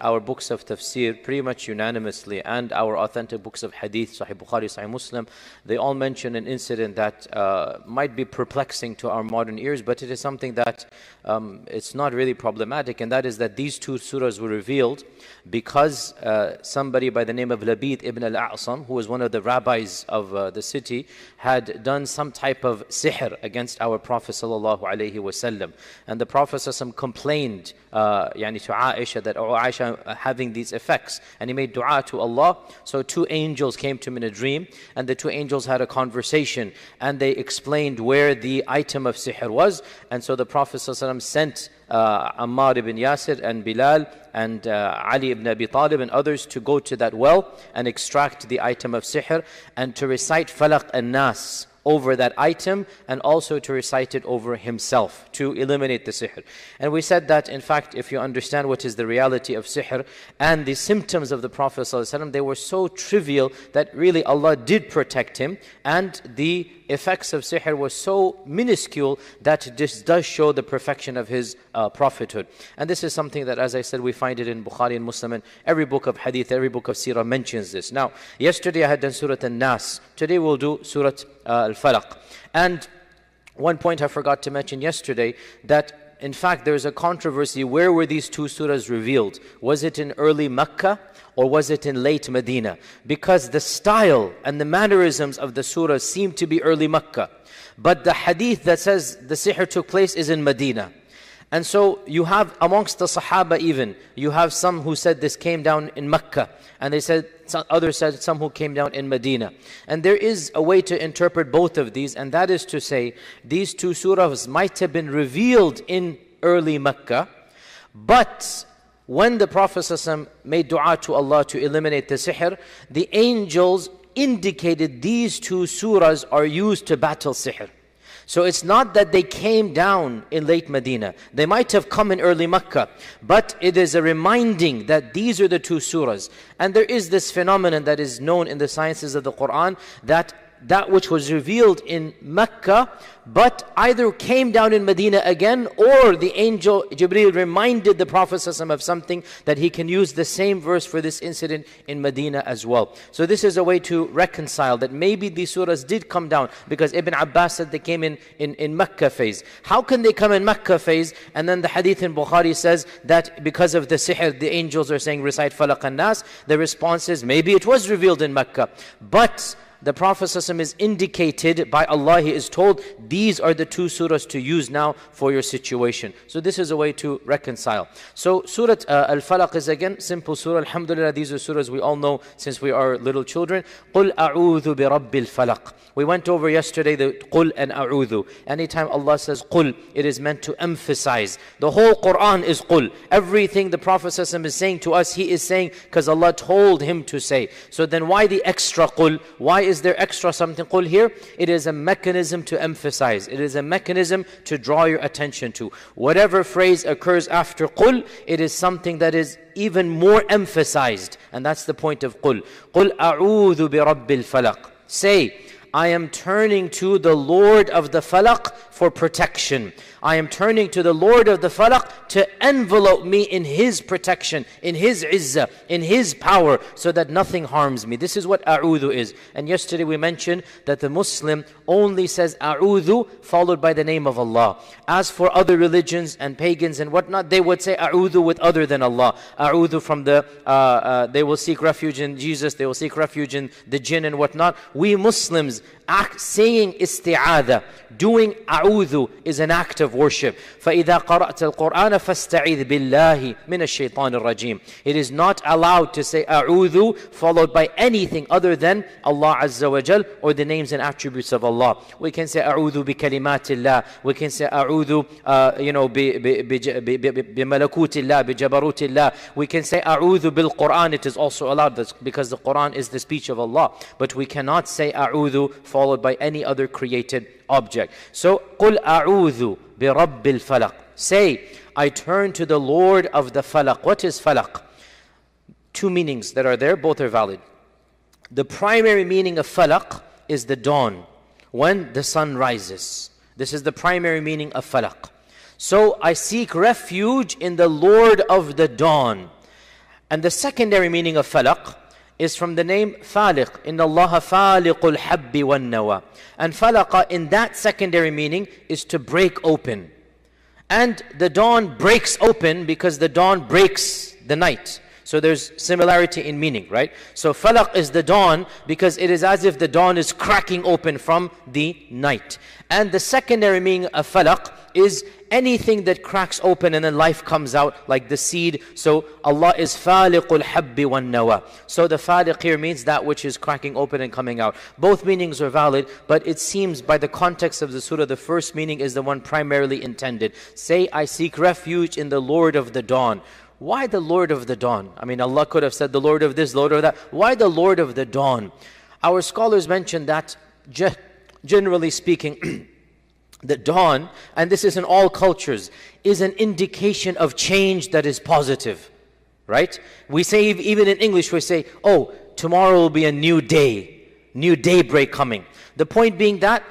our books of tafsir, pretty much unanimously, and our authentic books of hadith, Sahih Bukhari, Sahih Muslim, they all mention an incident that uh, might be perplexing to our modern ears, but it is something that um, it's not really problematic, and that is that these two surahs were revealed because uh, somebody by the name of Labid ibn al-A'sam, who was one of the rabbis of uh, the city, had done some type of sihr against our Prophet sallallahu alaihi wasallam, and the Prophet complained, uh, to Aisha that, oh Aisha, uh, having these effects, and he made dua to Allah. So two angels came to him in a dream, and the two angels had a conversation, and they explained where the item of sihr was, and so the Prophet sallam sent uh, Ammar ibn Yasir and Bilal and uh, Ali ibn Abi Talib and others to go to that well and extract the item of sihr and to recite Falaq and Nas over that item and also to recite it over himself to eliminate the sihr. And we said that in fact if you understand what is the reality of sihr and the symptoms of the Prophet ﷺ, they were so trivial that really Allah did protect him and the effects of sihr were so minuscule that this does show the perfection of his uh, prophethood. And this is something that, as I said, we find it in Bukhari and Muslim, and every book of hadith, every book of seerah mentions this. Now, yesterday I had done Surah An-Nas. Today we'll do Surah uh, Al-Falaq. And one point I forgot to mention yesterday, that in fact there's a controversy, where were these two surahs revealed? Was it in early Mecca? or was it in late Medina? Because the style and the mannerisms of the surah seem to be early Mecca. But the hadith that says the sihr took place is in Medina. And so you have amongst the Sahaba even, you have some who said this came down in Mecca, and they said others said some who came down in Medina. And there is a way to interpret both of these, and that is to say, these two surahs might have been revealed in early Mecca, but when the Prophet ﷺ made dua to Allah to eliminate the sihr, the angels indicated these two surahs are used to battle sihr. So it's not that they came down in late Medina. They might have come in early Mecca. But it is a reminding that these are the two surahs. And there is this phenomenon that is known in the sciences of the Quran that that which was revealed in Mecca, but either came down in Medina again, or the angel Jibreel reminded the Prophet of something that he can use the same verse for this incident in Medina as well. So this is a way to reconcile that maybe these surahs did come down because Ibn Abbas said they came in, in, in Mecca phase. How can they come in Mecca phase? And then the hadith in Bukhari says that because of the sihr, the angels are saying recite Falaq Nas. The response is maybe it was revealed in Mecca. But the Prophet ﷺ is indicated by Allah, he is told, these are the two surahs to use now for your situation. So this is a way to reconcile. So Surah uh, Al-Falaq is again simple surah. Alhamdulillah, these are surahs we all know since we are little children. قُلْ أَعُوذُ بِرَبِّ الْفَلَقِ We went over yesterday the قُلْ and أَعُوذُ. Anytime Allah says قُلْ, it is meant to emphasize. The whole Quran is قُلْ. Everything the Prophet ﷺ is saying to us, he is saying because Allah told him to say. So then why the extra قُلْ? Why is there extra something qul here? It is a mechanism to emphasize. It is a mechanism to draw your attention to. Whatever phrase occurs after qul, it is something that is even more emphasized. And that's the point of qul. قُلْ أَعُوذُ بِرَبِّ الْفَلَقِ Say, I am turning to the Lord of the falaq for protection. I am turning to the Lord of the falaq to envelope me in His protection, in His izzah, in His power, so that nothing harms me. This is what a'udhu is. And yesterday we mentioned that the Muslim only says a'udhu followed by the name of Allah. As for other religions and pagans and whatnot, they would say a'udhu with other than Allah. A'udhu from the, uh, uh, they will seek refuge in Jesus, they will seek refuge in the jinn and whatnot. We Muslims act, saying isti'adha, doing a'udhu is an act of worship. فَإِذَا قَرَأْتَ الْقُرْآنَ فَاسْتَعِذْ بِاللَّهِ مِنَ الشَّيْطَانِ الرَّجِيمِ It is not allowed to say a'udhu followed by anything other than Allah Azza wa Jal or the names and attributes of Allah. We can say a'udhu bi kalimatillah. We can say a'udhu, uh, you know, bi, bi, bi, bi, bi, bi malakutillah, bi jabarutillah. We can say a'udhu bil Quran. It is also allowed because the Quran is the speech of Allah. But we cannot say a'udhu followed by any other created object. So, قُلْ أَعُوذُ بِرَبِّ الْفَلَقِ Say, I turn to the Lord of the falaq. What is falaq? Two meanings that are there, both are valid. The primary meaning of falaq is the dawn, when the sun rises. This is the primary meaning of falaq. So I seek refuge in the Lord of the dawn. And the secondary meaning of falaq is from the name faliq. In Allah faliqul habbi wan nawa. And falaqa in that secondary meaning is to break open. And the dawn breaks open because the dawn breaks the night. So there's similarity in meaning, right? So falaq is the dawn because it is as if the dawn is cracking open from the night. And the secondary meaning of falaq is anything that cracks open and then life comes out like the seed. So Allah is faliqul habbi wan nawa. So the faliq here means that which is cracking open and coming out. Both meanings are valid, but it seems by the context of the surah, the first meaning is the one primarily intended. Say, I seek refuge in the Lord of the dawn. Why the Lord of the dawn? I mean, Allah could have said the Lord of this, Lord of that. Why the Lord of the dawn? Our scholars mention that, generally speaking, the dawn, and this is in all cultures, is an indication of change that is positive. Right? We say, even in English, we say, oh, tomorrow will be a new day, new daybreak coming. The point being that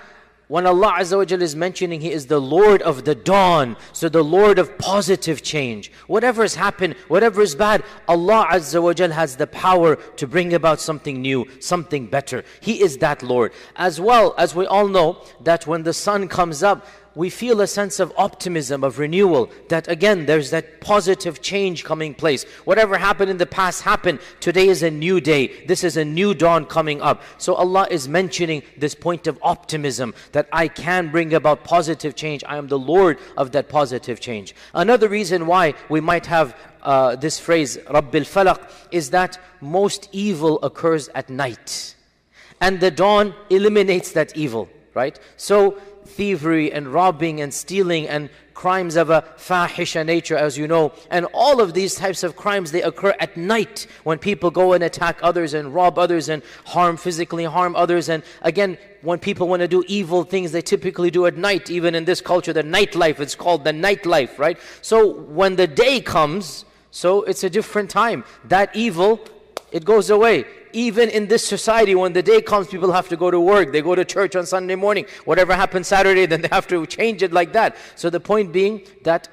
when Allah Azza wa is mentioning He is the Lord of the dawn, so the Lord of positive change. Whatever has happened, whatever is bad, Allah Azza wa has the power to bring about something new, something better. He is that Lord. As well as we all know that when the sun comes up, we feel a sense of optimism, of renewal, that again, there's that positive change coming place. Whatever happened in the past happened. Today is a new day. This is a new dawn coming up. So Allah is mentioning this point of optimism, that I can bring about positive change. I am the Lord of that positive change. Another reason why we might have uh, this phrase, Rabbil Falaq, is that most evil occurs at night. And the dawn eliminates that evil, right? So thievery and robbing and stealing and crimes of a fahisha nature as you know. And all of these types of crimes they occur at night when people go and attack others and rob others and harm physically harm others. And again when people want to do evil things they typically do at night. Even in this culture the nightlife it's called the nightlife right? So when the day comes so it's a different time. That evil it goes away even in this society, when the day comes, people have to go to work. They go to church on Sunday morning. Whatever happens Saturday, then they have to change it like that. So the point being that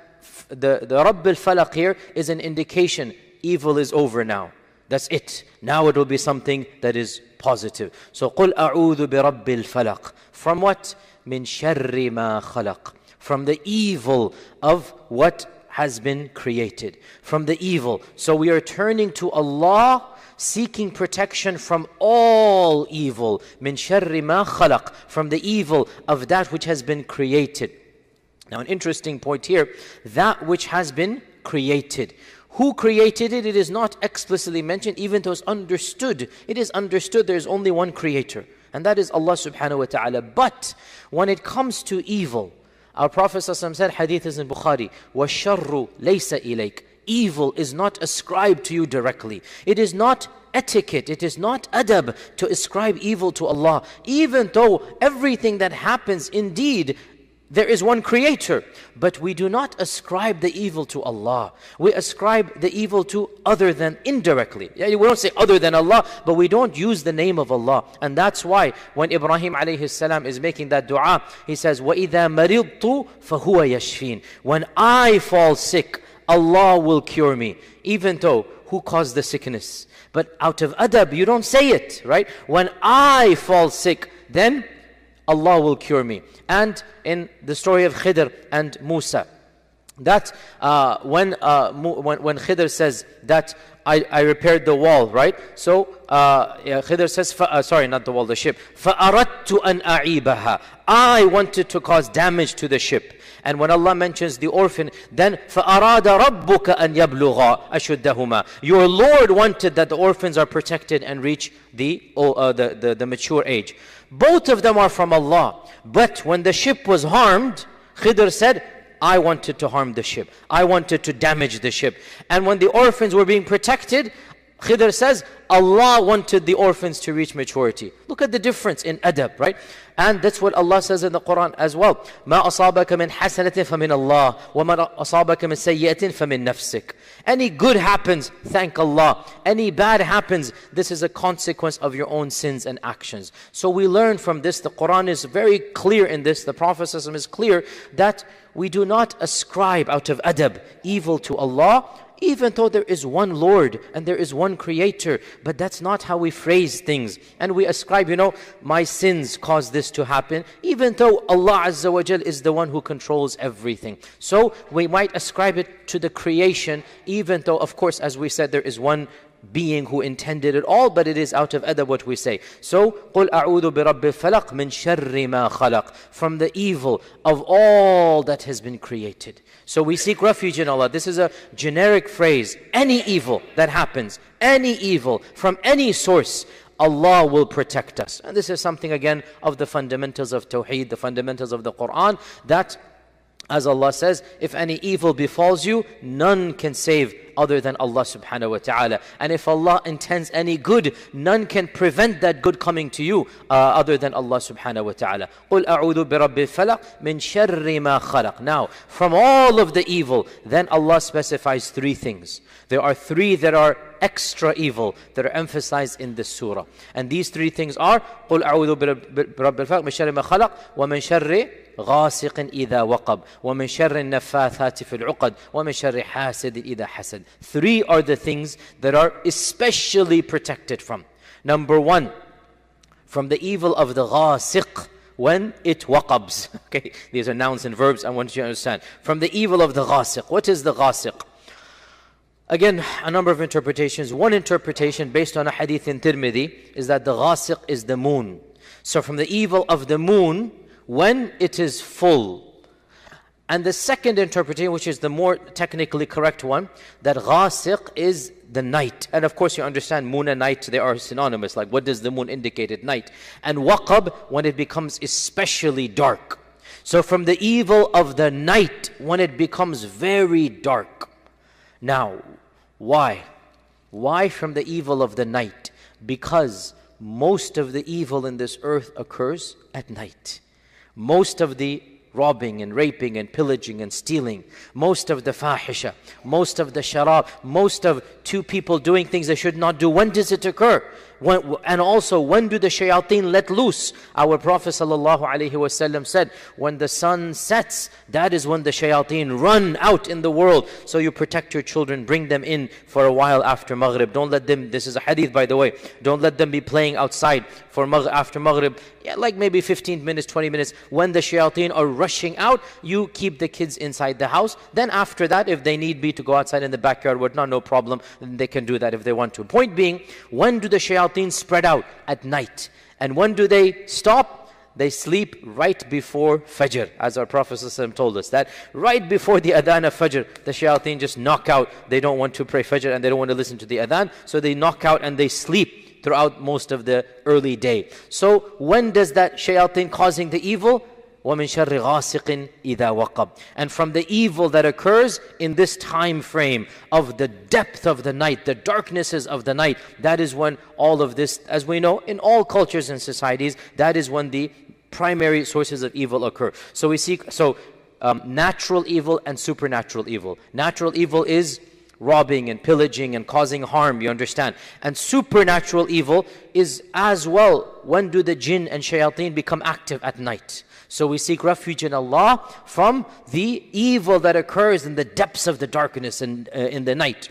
the, the Rabb al-Falaq here is an indication evil is over now. That's it. Now it will be something that is positive. So قُلْ أَعُوذُ بِرَبِّ الْفَلَقِ From what? مِنْ شَرِّ مَا خَلَقٍ From the evil of what has been created. From the evil. So we are turning to Allah seeking protection from all evil, min sharri ma khalaq, from the evil of that which has been created. Now, an interesting point here that which has been created. Who created it? It is not explicitly mentioned, even though it's understood. It is understood there is only one creator, and that is Allah subhanahu wa ta'ala. But when it comes to evil, our Prophet said, Hadith is in Bukhari, وَالشَّرُّ لَيْسَ إِلَيْكَ evil is not ascribed to you directly. It is not etiquette, it is not adab to ascribe evil to Allah. Even though everything that happens, indeed, there is one creator, but we do not ascribe the evil to Allah. We ascribe the evil to other than indirectly. We don't say other than Allah, but we don't use the name of Allah. And that's why when Ibrahim alayhi salam is making that dua, he says, وَإِذَا مَرِضْتُ فَهُوَ يَشْفِينَ When I fall sick, Allah will cure me. Even though, who caused the sickness? But out of adab, you don't say it, right? When I fall sick, then Allah will cure me. And in the story of Khidr and Musa, that uh, when, uh, when, when Khidr says that I, I repaired the wall, right? So uh, yeah, Khidr says, uh, sorry, not the wall, the ship. فَأَرَدْتُ أَنْ أَعِيبَهَا I wanted to cause damage to the ship. And when Allah mentions the orphan, then فَأَرَادَ رَبُّكَ أَنْ يَبْلُغَا أَشُدَّهُمَا Your Lord wanted that the orphans are protected and reach the, uh, the, the, the mature age. Both of them are from Allah. But when the ship was harmed, Khidr said, I wanted to harm the ship. I wanted to damage the ship. And when the orphans were being protected, Khidr says, Allah wanted the orphans to reach maturity. Look at the difference in adab, right? And that's what Allah says in the Quran as well. ما أصابك من حسنة فمن الله وما أصابك من سيئة فمن نفسك. Any good happens, thank Allah. Any bad happens, this is a consequence of your own sins and actions. So we learn from this, the Quran is very clear in this, the Prophet is clear that we do not ascribe out of adab evil to Allah even though there is one Lord and there is one Creator, but that's not how we phrase things. And we ascribe, you know, my sins caused this to happen, even though Allah Azza wa Jal is the one who controls everything. So we might ascribe it to the creation, even though, of course, as we said, there is one being who intended it all, but it is out of adab what we say. So, قُلْ أَعُوذُ بِرَبِّ الْفَلَقِ مِنْ شَرِّ مَا خَلَقٍ From the evil of all that has been created. So we seek refuge in Allah. This is a generic phrase. Any evil that happens, any evil from any source, Allah will protect us. And this is something again of the fundamentals of Tawheed, the fundamentals of the Quran, that as Allah says, if any evil befalls you, none can save other than Allah subhanahu wa ta'ala. And if Allah intends any good, none can prevent that good coming to you uh, other than Allah subhanahu wa ta'ala. قُلْ أَعُوذُ بِرَبِّ الْفَلَقِ مِنْ شَرِّ مَا خَلَقٍ Now, from all of the evil, then Allah specifies three things. There are three that are extra evil that are emphasized in this surah. And these three things are قُلْ أَعُوذُ بِرَبِّ الْفَلَقِ مِنْ شَرِّ مَا خَلَقٍ وَمِنْ شَرِّ غاسق إذا وقب ومن شر النفاثات في العقد ومن شر حاسد إذا حسد Three are the things that are especially protected from. Number one, from the evil of the غاسق when it waqabs. Okay, these are nouns and verbs. I want you to understand. From the evil of the غاسق. What is the غاسق? Again, a number of interpretations. One interpretation based on a hadith in Tirmidhi is that the غاسق is the moon. So from the evil of the moon, when it is full. And the second interpretation, which is the more technically correct one, that ghasiq is the night. And of course, you understand moon and night, they are synonymous. Like, what does the moon indicate at night? And waqab, when it becomes especially dark. So, from the evil of the night, when it becomes very dark. Now, why? Why from the evil of the night? Because most of the evil in this earth occurs at night. Most of the robbing and raping and pillaging and stealing, most of the fahisha, most of the sharab, most of two people doing things they should not do. When does it occur? When, and also, when do the shayateen let loose? Our Prophet ﷺ said, when the sun sets, that is when the shayateen run out in the world. So you protect your children, bring them in for a while after Maghrib. Don't let them, this is a hadith by the way, don't let them be playing outside for maghrib, after Maghrib. Yeah, like maybe 15 minutes, 20 minutes. When the shayateen are rushing out, you keep the kids inside the house. Then after that, if they need be to go outside in the backyard, whatnot, no problem. Then they can do that if they want to. Point being, when do the shayateen shayateen spread out at night. And when do they stop? They sleep right before Fajr, as our Prophet ﷺ told us. That right before the adhan of Fajr, the shayateen just knock out. They don't want to pray Fajr and they don't want to listen to the adhan. So they knock out and they sleep throughout most of the early day. So when does that shayateen causing the evil? وَمِن شَرِّ غَاسِقٍ إِذَا وَقَبْ And from the evil that occurs in this time frame of the depth of the night, the darknesses of the night, that is when all of this, as we know, in all cultures and societies, that is when the primary sources of evil occur. So we see, so um, natural evil and supernatural evil. Natural evil is robbing and pillaging and causing harm, you understand. And supernatural evil is as well, when do the jinn and shayateen become active at night? So we seek refuge in Allah from the evil that occurs in the depths of the darkness and uh, in the night.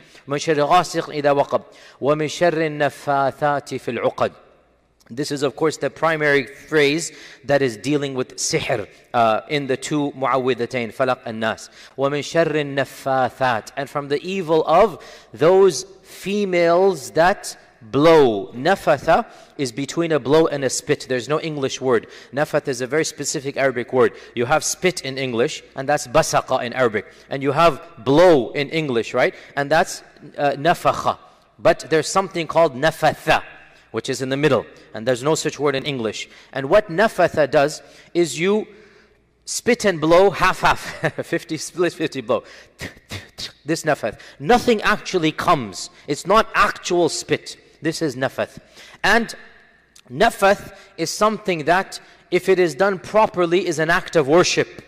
This is, of course, the primary phrase that is dealing with sihr uh, in the two muawwidatayn, falaq and nas. وَمِن شَرِّ النَّفَّاثَاتِ And from the evil of those females that blow. Nafatha is between a blow and a spit. There's no English word. Nafath is a very specific Arabic word. You have spit in English, and that's basaqa in Arabic. And you have blow in English, right? And that's uh, nafakha. But there's something called nafatha, which is in the middle. And there's no such word in English. And what nafatha does is you spit and blow half half 50 split 50 blow this nafath nothing actually comes it's not actual spit this is nafath. And nafath is something that, if it is done properly, is an act of worship.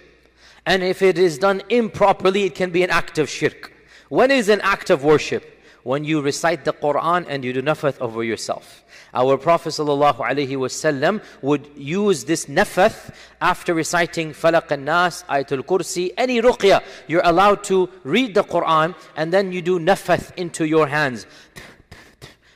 And if it is done improperly, it can be an act of shirk. When is an act of worship? when you recite the Quran and you do nafath over yourself. Our Prophet ﷺ would use this nafath after reciting Falaq al-Nas, Ayatul Kursi, any ruqya. You're allowed to read the Quran and then you do nafath into your hands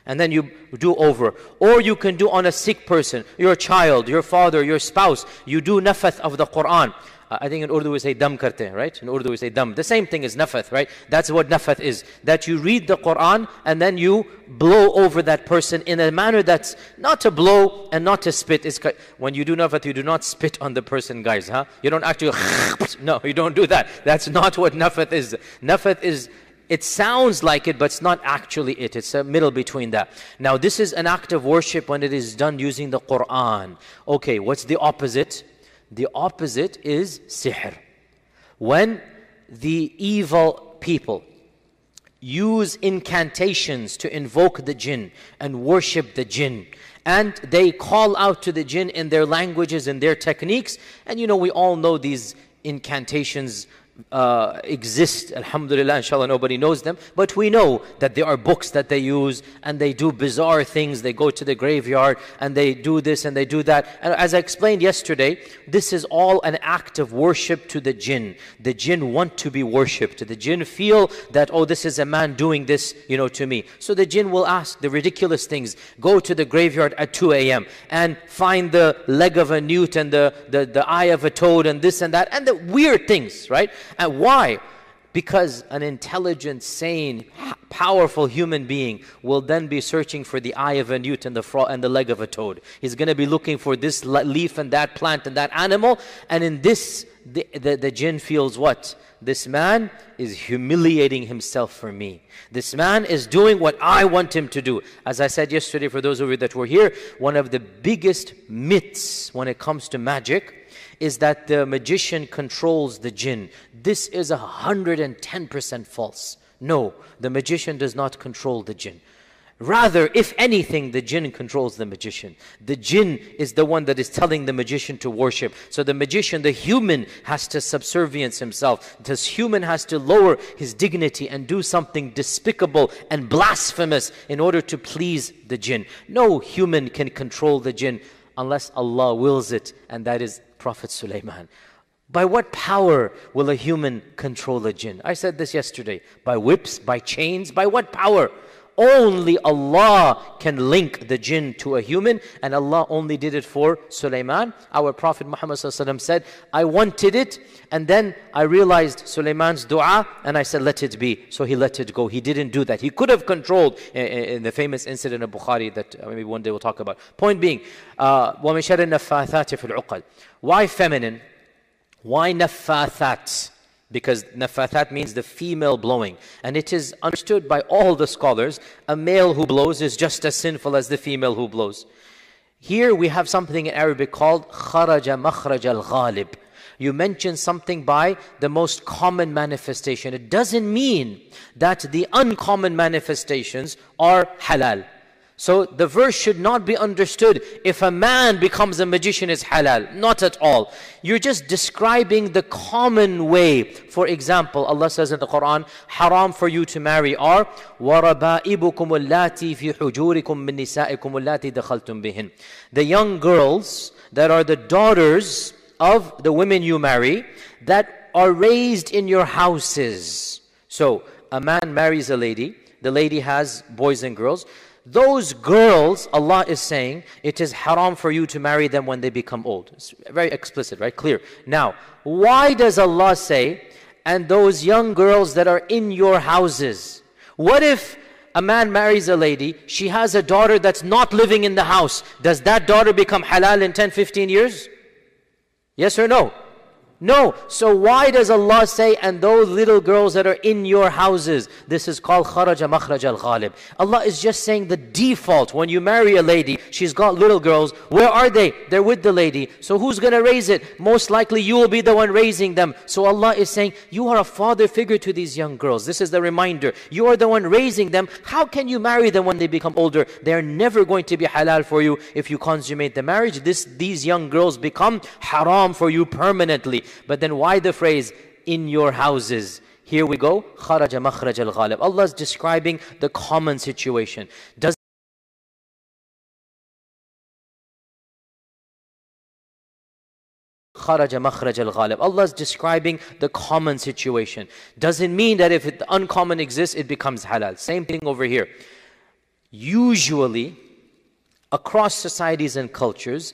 and then you do over. Or you can do on a sick person, your child, your father, your spouse. You do nafath of the Quran. Uh, I think in Urdu we say dam karte, right? In Urdu we say dam. The same thing is nafath, right? That's what nafath is. That you read the Quran and then you blow over that person in a manner that's not to blow and not to spit. It's, when you do nafath, you do not spit on the person, guys, huh? You don't actually, no, you don't do that. That's not what nafath is. Nafath is it sounds like it, but it's not actually it. It's a middle between that. Now, this is an act of worship when it is done using the Quran. Okay, what's the opposite? The opposite is sihr. When the evil people use incantations to invoke the jinn and worship the jinn, and they call out to the jinn in their languages and their techniques, and you know, we all know these incantations uh, exist, alhamdulillah, inshallah, nobody knows them. But we know that there are books that they use and they do bizarre things. They go to the graveyard and they do this and they do that. And as I explained yesterday, this is all an act of worship to the jinn. The jinn want to be worshipped. The jinn feel that, oh, this is a man doing this, you know, to me. So the jinn will ask the ridiculous things. Go to the graveyard at 2 a.m. and find the leg of a newt and the, the, the eye of a toad and this and that and the weird things, right? And why? Because an intelligent, sane, powerful human being will then be searching for the eye of a newt and the, fro- and the leg of a toad. He's going to be looking for this leaf and that plant and that animal. And in this, the, the, the jinn feels what? This man is humiliating himself for me. This man is doing what I want him to do. As I said yesterday, for those of you that were here, one of the biggest myths when it comes to magic is that the magician controls the jinn. This is a 110% false. No, the magician does not control the jinn. Rather, if anything, the jinn controls the magician. The jinn is the one that is telling the magician to worship. So the magician, the human, has to subservience himself. This human has to lower his dignity and do something despicable and blasphemous in order to please the jinn. No human can control the jinn unless Allah wills it, and that is Prophet Sulaiman. By what power will a human control a jinn? I said this yesterday. By whips, by chains, by what power? Only Allah can link the jinn to a human, and Allah only did it for Sulaiman. Our Prophet Muhammad said, I wanted it, and then I realized Sulaiman's dua, and I said, Let it be. So he let it go. He didn't do that. He could have controlled in the famous incident of Bukhari that uh, maybe one day we'll talk about. Point being, uh, why feminine? Why nafathat? because nafathat means the female blowing. And it is understood by all the scholars, a male who blows is just as sinful as the female who blows. Here we have something in Arabic called kharaja makhraj al-ghalib. You mention something by the most common manifestation. It doesn't mean that the uncommon manifestations are halal. So the verse should not be understood if a man becomes a magician is halal. Not at all. You're just describing the common way. For example, Allah says in the Quran, haram for you to marry are وَرَبَائِبُكُمُ اللَّاتِي فِي حُجُورِكُم مِّن نِسَائِكُمُ اللَّاتِي دَخَلْتُم بِهِنْ The young girls that are the daughters of the women you marry that are raised in your houses. So a man marries a lady, the lady has boys and girls. Those girls, Allah is saying, it is haram for you to marry them when they become old. It's very explicit, right? Clear. Now, why does Allah say, and those young girls that are in your houses? What if a man marries a lady, she has a daughter that's not living in the house. Does that daughter become halal in 10, 15 years? Yes or no? No. So why does Allah say, and those little girls that are in your houses? This is called kharaja makhraj al-ghalib. Allah is just saying the default. When you marry a lady, she's got little girls. Where are they? They're with the lady. So who's going to raise it? Most likely you will be the one raising them. So Allah is saying, you are a father figure to these young girls. This is the reminder. You are the one raising them. How can you marry them when they become older? They are never going to be halal for you if you consummate the marriage. This, these young girls become haram for you permanently. But then why the phrase, in your houses? Here we go. خَرَجَ مَخْرَجَ الْغَالِبِ Allah is describing the common situation. Does خرج مخرج الغالب. Allah is describing the common situation. Doesn't mean that if the uncommon exists, it becomes halal. Same thing over here. Usually, across societies and cultures,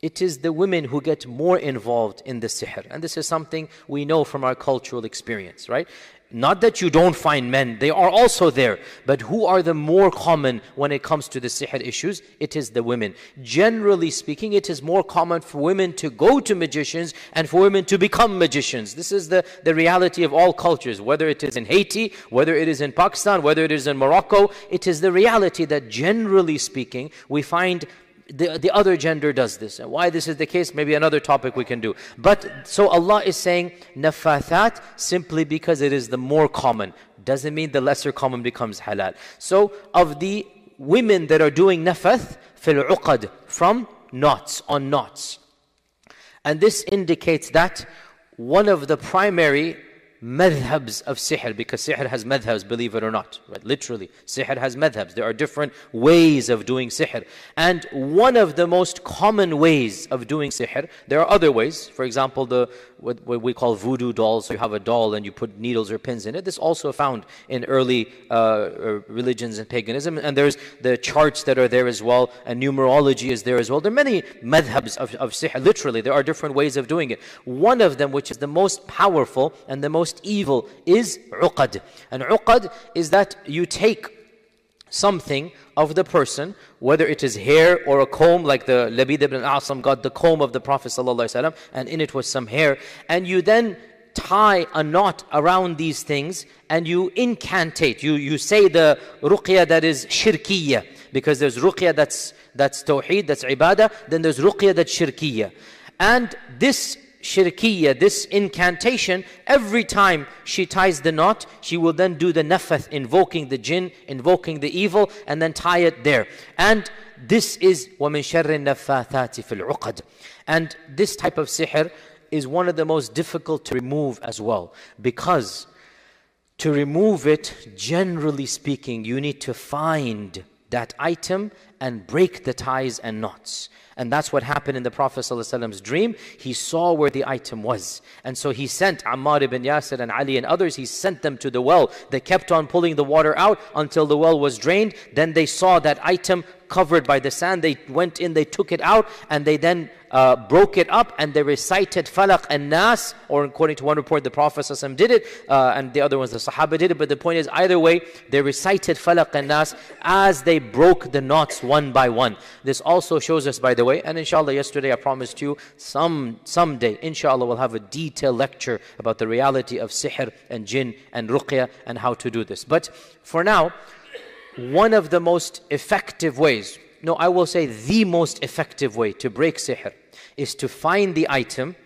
it is the women who get more involved in the sihr. And this is something we know from our cultural experience, right? Not that you don't find men, they are also there. But who are the more common when it comes to the sihr issues? It is the women. Generally speaking, it is more common for women to go to magicians and for women to become magicians. This is the, the reality of all cultures, whether it is in Haiti, whether it is in Pakistan, whether it is in Morocco. It is the reality that generally speaking, we find the, the other gender does this. And why this is the case, maybe another topic we can do. But so Allah is saying nafathat simply because it is the more common. Doesn't mean the lesser common becomes halal. So of the women that are doing nafath fil uqad from knots on knots. And this indicates that one of the primary madhabs of sihr because sihr has madhabs believe it or not right? Literally sihr has madhabs there are different ways of doing sihr. And one of the most common ways of doing sihr there are other ways. For example the what, what we call voodoo dolls. So you have a doll and you put needles or pins in it. This also found in early uh, uh, religions and paganism. And there's the charts that are there as well and numerology is there as well. There are many madhabs of, of sihr. Literally there are different ways of doing it. One of them which is the most powerful and the most most evil is uqad. And uqad is that you take something of the person, whether it is hair or a comb, like the Labid ibn Asam got the comb of the Prophet ﷺ, and in it was some hair, and you then tie a knot around these things and you incantate. You, you say the ruqya that is shirkiyya, because there's ruqya that's, that's tawheed, that's ibadah, then there's ruqya that's shirkiyya. And this shirkiya, this incantation, every time she ties the knot, she will then do the nafath, invoking the jinn, invoking the evil, and then tie it there. And this is وَمِن شَرِّ النَّفَّاثَاتِ فِي الْعُقَدِ And this type of sihr is one of the most difficult to remove as well. Because to remove it, generally speaking, you need to find that item and break the ties and knots. And that's what happened in the Prophet ﷺ's dream. He saw where the item was. And so he sent Ammar ibn Yasir and Ali and others, he sent them to the well. They kept on pulling the water out until the well was drained. Then they saw that item covered by the sand. They went in, they took it out, and they then uh, broke it up and they recited Falaq and Nas, or according to one report, the Prophet did it, uh, and the other ones, the Sahaba did it. But the point is, either way, they recited Falaq and Nas as they broke the knots one by one. This also shows us, by the way, and inshallah, yesterday I promised you, some someday, inshallah, we'll have a detailed lecture about the reality of sihr and jinn and ruqya and how to do this. But for now, one of the most effective ways, no, I will say the most effective way to break sihr is to find the item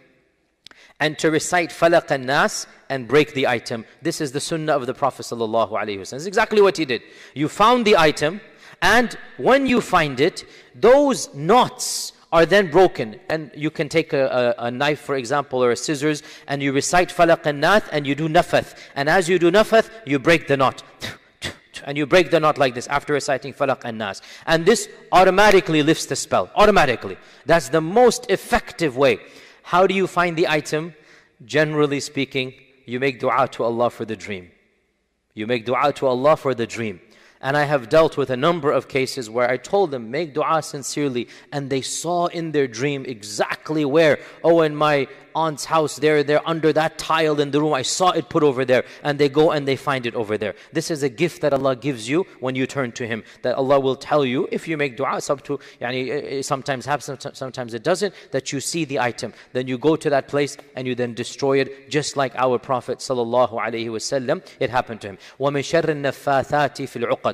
and to recite falaq and nas and break the item. This is the sunnah of the Prophet sallallahu alaihi exactly what he did. You found the item, and when you find it, those knots are then broken. And you can take a, a, a, knife, for example, or a scissors, and you recite falaq and nas, and you do nafath. And as you do nafath, you break the knot and you break the knot like this after reciting falaq and nas. And this automatically lifts the spell. Automatically. That's the most effective way. How do you find the item? Generally speaking, you make dua to Allah for the dream. You make dua to Allah for the dream. And I have dealt with a number of cases where I told them, make dua sincerely. And they saw in their dream exactly where, oh, in my aunt's house there, they're under that tile in the room. I saw it put over there. And they go and they find it over there. This is a gift that Allah gives you when you turn to Him. That Allah will tell you, if you make dua, it's up to, yani, it sometimes happens, sometimes it doesn't, that you see the item. Then you go to that place and you then destroy it, just like our Prophet sallallahu alaihi wasallam. It happened to him.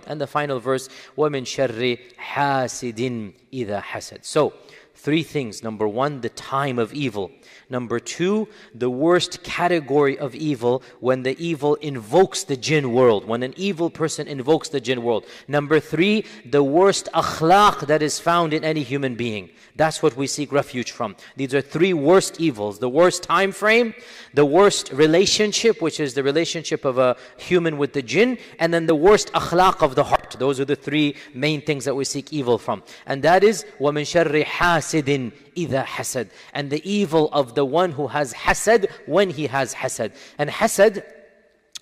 And the final verse, وَمِن شَرِّ حَاسِدٍ إِذَا حَسَدٍ So, Three things. Number one, the time of evil. Number two, the worst category of evil when the evil invokes the jinn world, when an evil person invokes the jinn world. Number three, the worst akhlaq that is found in any human being. That's what we seek refuge from. These are three worst evils the worst time frame, the worst relationship, which is the relationship of a human with the jinn, and then the worst akhlaq of the heart. Those are the three main things that we seek evil from. And that is وَمِن شَرِّ حَاسِدٍ إِذَا حَسَدٍ And the evil of the one who has hasad when he has hasad. And hasad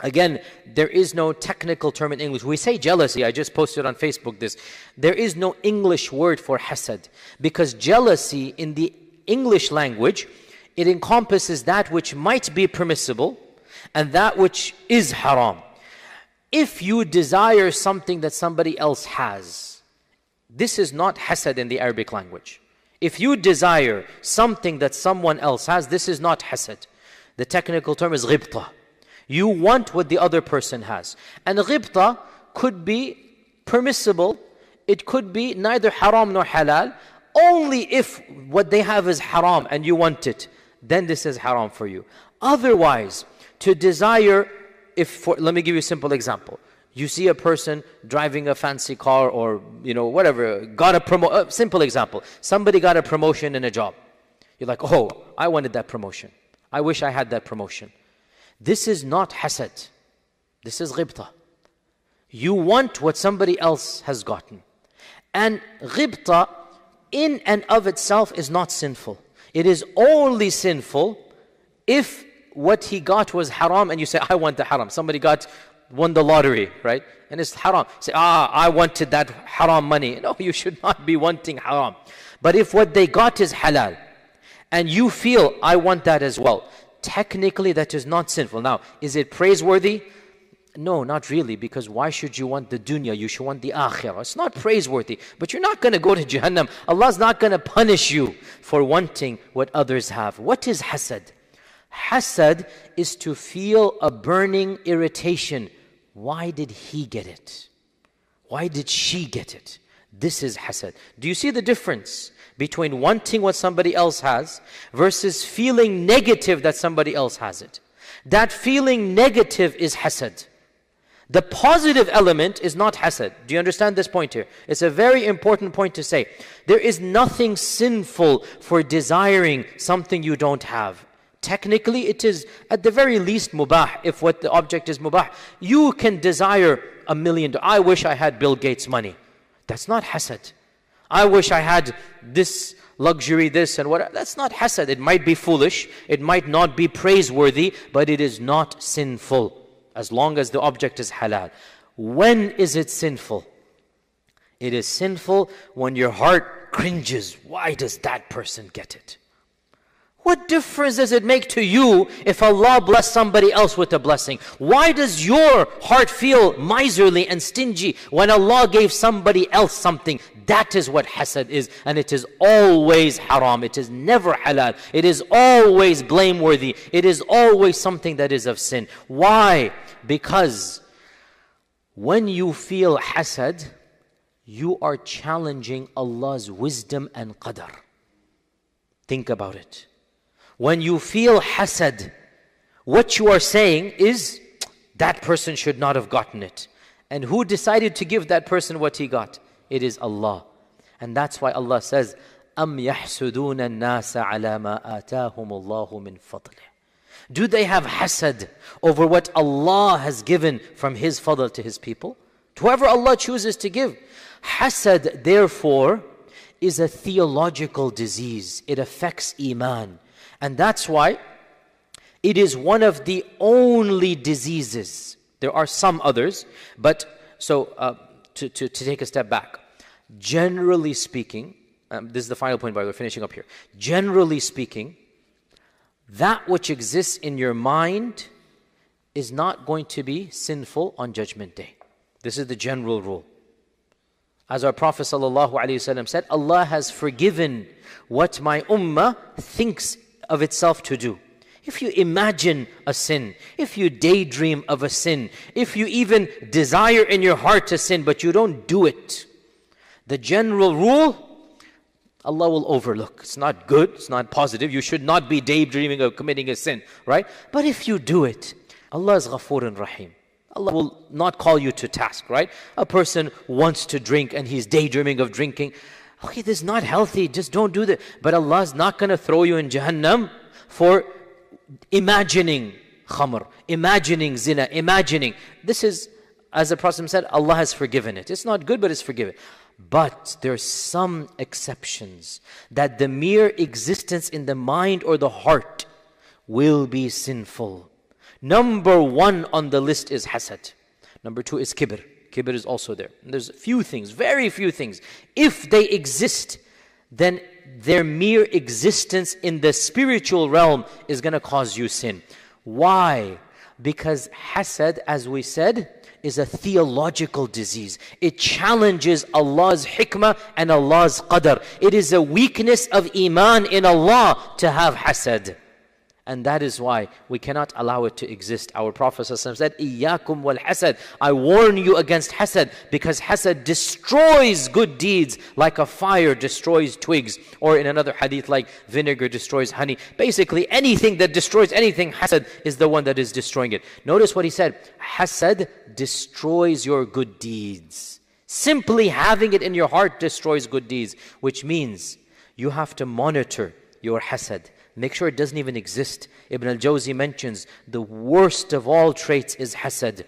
Again, there is no technical term in English. We say jealousy. I just posted on Facebook this. There is no English word for hasad because jealousy in the English language it encompasses that which might be permissible and that which is haram. If you desire something that somebody else has, this is not hasad in the Arabic language. If you desire something that someone else has, this is not hasad. The technical term is ghibta. You want what the other person has. And ghibta could be permissible, it could be neither haram nor halal, only if what they have is haram and you want it, then this is haram for you. Otherwise, to desire, if for, let me give you a simple example. You see a person driving a fancy car or, you know, whatever, got a promo, simple example. Somebody got a promotion in a job. You're like, oh, I wanted that promotion. I wish I had that promotion. This is not hasad. This is ghibta. You want what somebody else has gotten. And ghibta in and of itself is not sinful. It is only sinful if what he got was haram and you say, I want the haram. Somebody got won the lottery, right? And it's haram. Say, ah, I wanted that haram money. No, you should not be wanting haram. But if what they got is halal, and you feel, I want that as well, technically that is not sinful. Now, is it praiseworthy? No, not really, because why should you want the dunya? You should want the akhirah. It's not praiseworthy, but you're not going to go to Jahannam. Allah's not going to punish you for wanting what others have. What is hasad? Hasad is to feel a burning irritation. Why did he get it? Why did she get it? This is hasad. Do you see the difference? between wanting what somebody else has versus feeling negative that somebody else has it. That feeling negative is hasad. The positive element is not hasad. Do you understand this point here? It's a very important point to say. There is nothing sinful for desiring something you don't have. Technically, it is at the very least mubah, if what the object is mubah. You can desire a million. I wish I had Bill Gates' money. That's not hasad. I wish I had this luxury, this and what. That's not hasad. It might be foolish, it might not be praiseworthy, but it is not sinful as long as the object is halal. When is it sinful? It is sinful when your heart cringes. Why does that person get it? What difference does it make to you if Allah bless somebody else with a blessing? Why does your heart feel miserly and stingy when Allah gave somebody else something? That is what hasad is, and it is always haram. It is never halal. It is always blameworthy. It is always something that is of sin. Why? Because when you feel hasad, you are challenging Allah's wisdom and qadr. Think about it. When you feel hasad, what you are saying is that person should not have gotten it. And who decided to give that person what he got? It is Allah. And that's why Allah says, أَمْ يَحْسُدُونَ النَّاسَ عَلَى مَا آتَاهُمُ اللَّهُ مِنْ فَضْلِهِ Do they have hasad over what Allah has given from His fadl to His people? To whoever Allah chooses to give. Hasad, therefore, is a theological disease. It affects Iman. And that's why it is one of the only diseases. There are some others, but so uh, to, to, to, take a step back, generally speaking, um, this is the final point, by the way, finishing up here. Generally speaking, that which exists in your mind is not going to be sinful on Judgment Day. This is the general rule. As our Prophet said, Allah has forgiven what my ummah thinks of itself to do. If you imagine a sin, if you daydream of a sin, if you even desire in your heart to sin but you don't do it, the general rule Allah will overlook. It's not good, it's not positive. You should not be daydreaming of committing a sin, right? But if you do it, Allah is Ghafoor and Rahim. Allah will not call you to task, right? A person wants to drink and he's daydreaming of drinking. Okay, this is not healthy, just don't do that. But Allah is not going to throw you in Jahannam for imagining khamr, imagining zina, imagining. This is, as the Prophet said, Allah has forgiven it. It's not good, but it's forgiven. But there are some exceptions that the mere existence in the mind or the heart will be sinful. Number one on the list is hasad. Number two is kibr. Kibr is also there. And there's few things, very few things. If they exist, then their mere existence in the spiritual realm is going to cause you sin. Why? Because hasad, as we said, is a theological disease. It challenges Allah's hikmah and Allah's qadr. It is a weakness of iman in Allah to have hasad. And that is why we cannot allow it to exist. Our Prophet said, Iyakum wal hasad. I warn you against hasad because hasad destroys good deeds like a fire destroys twigs. Or in another hadith, like vinegar destroys honey. Basically, anything that destroys anything, hasad is the one that is destroying it. Notice what he said hasad destroys your good deeds. Simply having it in your heart destroys good deeds, which means you have to monitor your hasad Make sure it doesn't even exist. Ibn al Jawzi mentions the worst of all traits is hasad.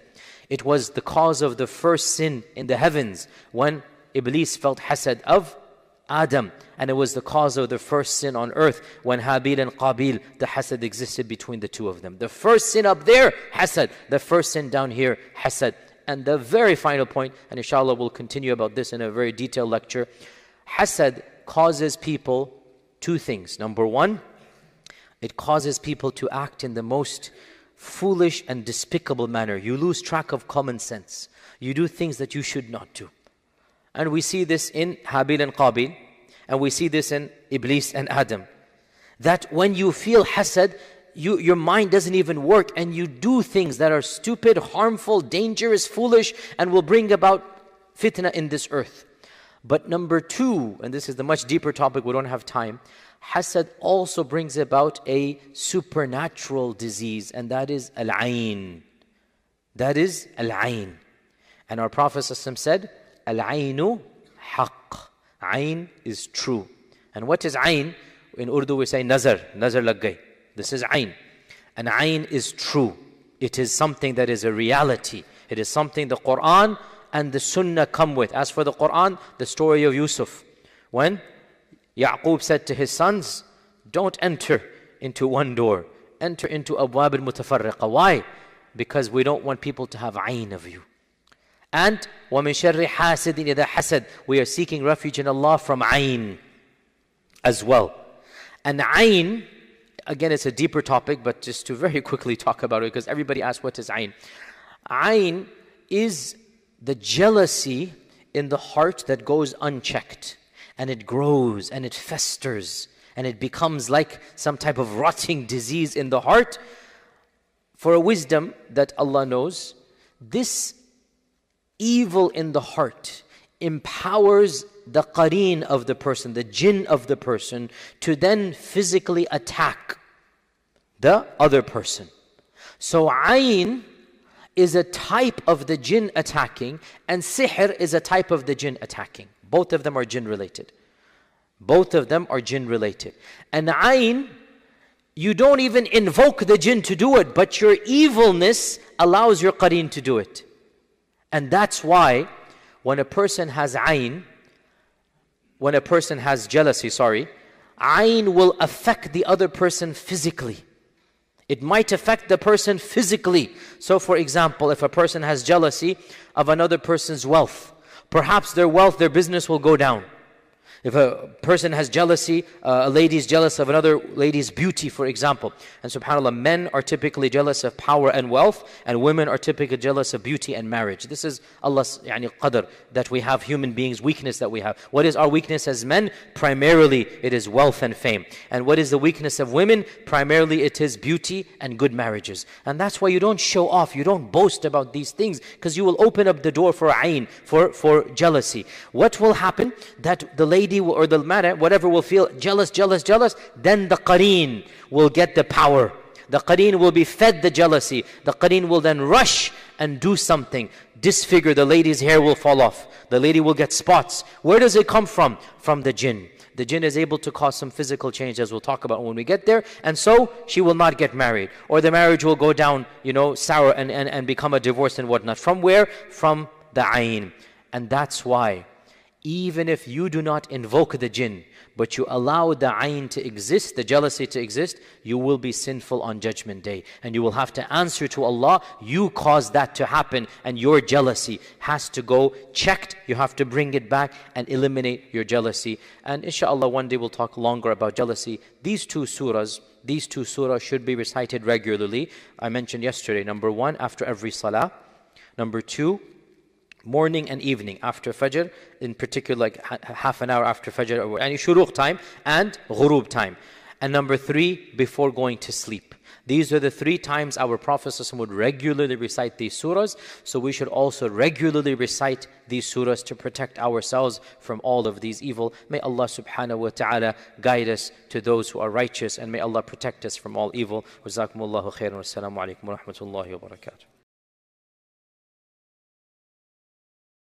It was the cause of the first sin in the heavens when Iblis felt hasad of Adam. And it was the cause of the first sin on earth when Habil and Qabil, the hasad existed between the two of them. The first sin up there, hasad. The first sin down here, hasad. And the very final point, and inshallah we'll continue about this in a very detailed lecture. Hasad causes people two things. Number one, it causes people to act in the most foolish and despicable manner. You lose track of common sense. You do things that you should not do. And we see this in Habil and Qabil, and we see this in Iblis and Adam. That when you feel hasad, you, your mind doesn't even work, and you do things that are stupid, harmful, dangerous, foolish, and will bring about fitna in this earth. But number two, and this is the much deeper topic, we don't have time hasad also brings about a supernatural disease, and that is al ain. That is al ain. And our Prophet said, Al ainu haqq. Ain is true. And what is ain? In Urdu we say nazar, nazar laggay. This is ain. And ain is true. It is something that is a reality. It is something the Quran and the Sunnah come with. As for the Quran, the story of Yusuf. When Yaqub said to his sons, Don't enter into one door, enter into abwab al mutafarriqa. Why? Because we don't want people to have ayn of you. And وَمِن شَرِّ حَاسِدٍ إِذَا حَسَدٍ We are seeking refuge in Allah from ayn as well. And ayn, again, it's a deeper topic, but just to very quickly talk about it, because everybody asks, what is ayn? Ayn is the jealousy in the heart that goes unchecked and it grows and it festers and it becomes like some type of rotting disease in the heart. For a wisdom that Allah knows, this evil in the heart empowers the qareen of the person, the jinn of the person, to then physically attack the other person. So, ayn is a type of the jinn attacking, and sihr is a type of the jinn attacking. Both of them are jinn related. Both of them are jinn related. And ayn, you don't even invoke the jinn to do it, but your evilness allows your qareen to do it. And that's why when a person has ayn, when a person has jealousy, sorry, ayn will affect the other person physically. It might affect the person physically. So, for example, if a person has jealousy of another person's wealth, perhaps their wealth, their business will go down. If a person has jealousy, uh, a lady is jealous of another lady's beauty, for example. And subhanAllah, men are typically jealous of power and wealth, and women are typically jealous of beauty and marriage. This is Allah's yani, qadr, that we have human beings, weakness that we have. What is our weakness as men? Primarily, it is wealth and fame. And what is the weakness of women? Primarily, it is beauty and good marriages. And that's why you don't show off, you don't boast about these things, because you will open up the door for ayn, for, for jealousy. What will happen? That the lady or the man, whatever will feel jealous, jealous, jealous, then the qareen will get the power. The qareen will be fed the jealousy. The qareen will then rush and do something. Disfigure, the lady's hair will fall off. The lady will get spots. Where does it come from? From the jinn. The jinn is able to cause some physical change as we'll talk about when we get there. And so she will not get married. Or the marriage will go down, you know, sour and, and, and become a divorce and whatnot. From where? From the ayn. And that's why even if you do not invoke the jinn, but you allow the ayn to exist, the jealousy to exist, you will be sinful on judgment day. And you will have to answer to Allah, you caused that to happen and your jealousy has to go checked. You have to bring it back and eliminate your jealousy. And inshallah one day we'll talk longer about jealousy. These two surahs, these two surahs should be recited regularly. I mentioned yesterday, number one, after every salah. Number two, morning and evening after Fajr, in particular like half an hour after Fajr or any shuruq time and ghurub time. And number three, before going to sleep. These are the three times our Prophet would regularly recite these surahs. So we should also regularly recite these surahs to protect ourselves from all of these evil. May Allah subhanahu wa ta'ala guide us to those who are righteous and may Allah protect us from all evil. Jazakumullahu khairan. Wassalamu alaikum wa rahmatullahi wa barakatuh.